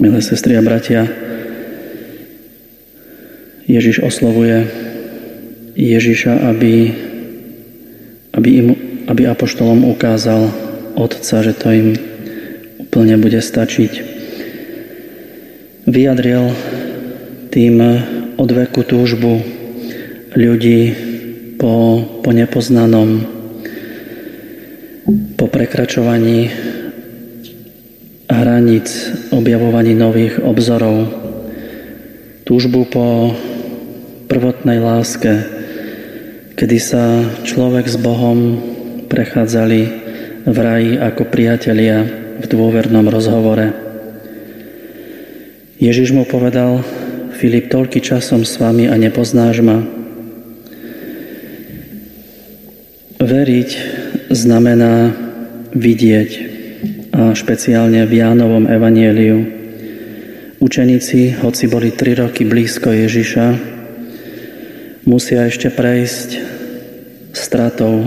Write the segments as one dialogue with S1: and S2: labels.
S1: Milé sestry a bratia, Ježiš oslovuje Ježiša, aby, aby, im, aby apoštolom ukázal Otca, že to im úplne bude stačiť. Vyjadril tým odveku túžbu ľudí po, po nepoznanom, po prekračovaní hraníc, objavovaní nových obzorov, túžbu po prvotnej láske, kedy sa človek s Bohom prechádzali v raji ako priatelia v dôvernom rozhovore. Ježiš mu povedal, Filip, toľky časom s vami a nepoznáš ma. Veriť znamená vidieť a špeciálne v Jánovom evanieliu. Učeníci, hoci boli tri roky blízko Ježiša, musia ešte prejsť stratou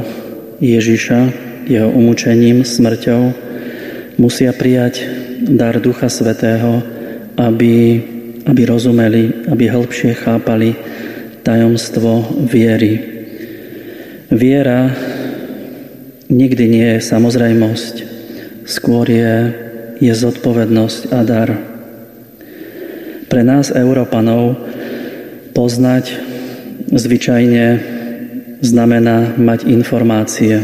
S1: Ježiša, jeho umúčením, smrťou, musia prijať dar Ducha Svetého, aby, aby rozumeli, aby hĺbšie chápali tajomstvo viery. Viera nikdy nie je samozrejmosť, skôr je, je zodpovednosť a dar. Pre nás, Európanov, poznať zvyčajne znamená mať informácie.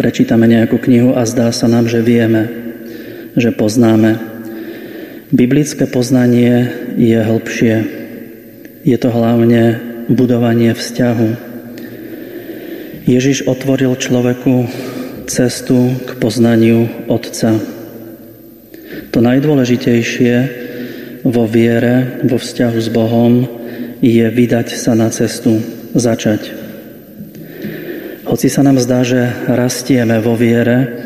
S1: Prečítame nejakú knihu a zdá sa nám, že vieme, že poznáme. Biblické poznanie je hĺbšie. Je to hlavne budovanie vzťahu. Ježiš otvoril človeku cestu k poznaniu Otca. To najdôležitejšie vo viere, vo vzťahu s Bohom je vydať sa na cestu, začať. Hoci sa nám zdá, že rastieme vo viere,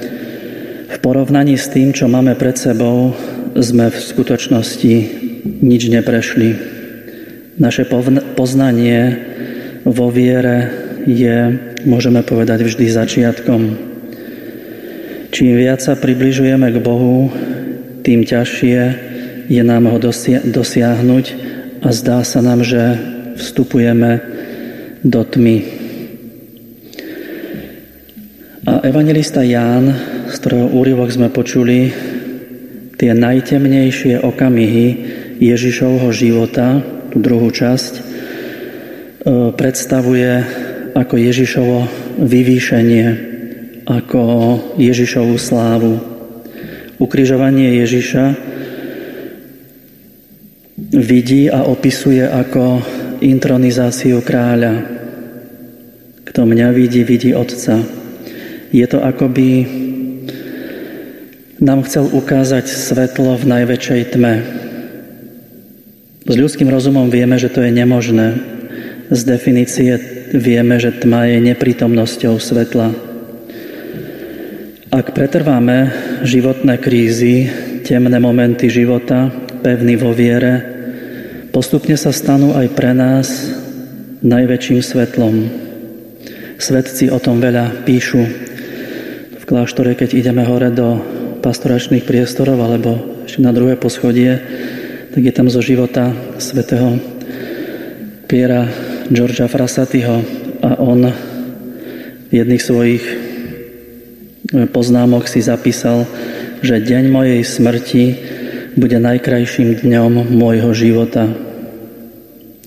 S1: v porovnaní s tým, čo máme pred sebou, sme v skutočnosti nič neprešli. Naše poznanie vo viere je, môžeme povedať, vždy začiatkom. Čím viac sa približujeme k Bohu, tým ťažšie je nám ho dosiahnuť a zdá sa nám, že vstupujeme do tmy. A evangelista Ján, z ktorého úryvok sme počuli, tie najtemnejšie okamihy Ježišovho života, tú druhú časť, e, predstavuje ako Ježišovo vyvýšenie, ako Ježišovú slávu. Ukrižovanie Ježiša vidí a opisuje ako intronizáciu kráľa. Kto mňa vidí, vidí Otca. Je to ako by nám chcel ukázať svetlo v najväčšej tme. S ľudským rozumom vieme, že to je nemožné. Z definície vieme, že tma je neprítomnosťou svetla. Ak pretrváme životné krízy, temné momenty života, pevný vo viere, postupne sa stanú aj pre nás najväčším svetlom. Svetci o tom veľa píšu. V kláštore, keď ideme hore do pastoračných priestorov alebo ešte na druhé poschodie, tak je tam zo života svätého Piera Georgia Frasatyho a on v jedných svojich poznámok si zapísal, že deň mojej smrti bude najkrajším dňom môjho života.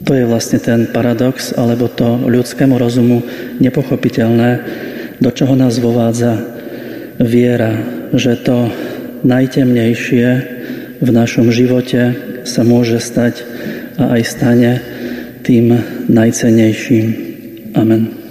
S1: To je vlastne ten paradox, alebo to ľudskému rozumu nepochopiteľné, do čoho nás vovádza viera, že to najtemnejšie v našom živote sa môže stať a aj stane tým najcenejším. Amen.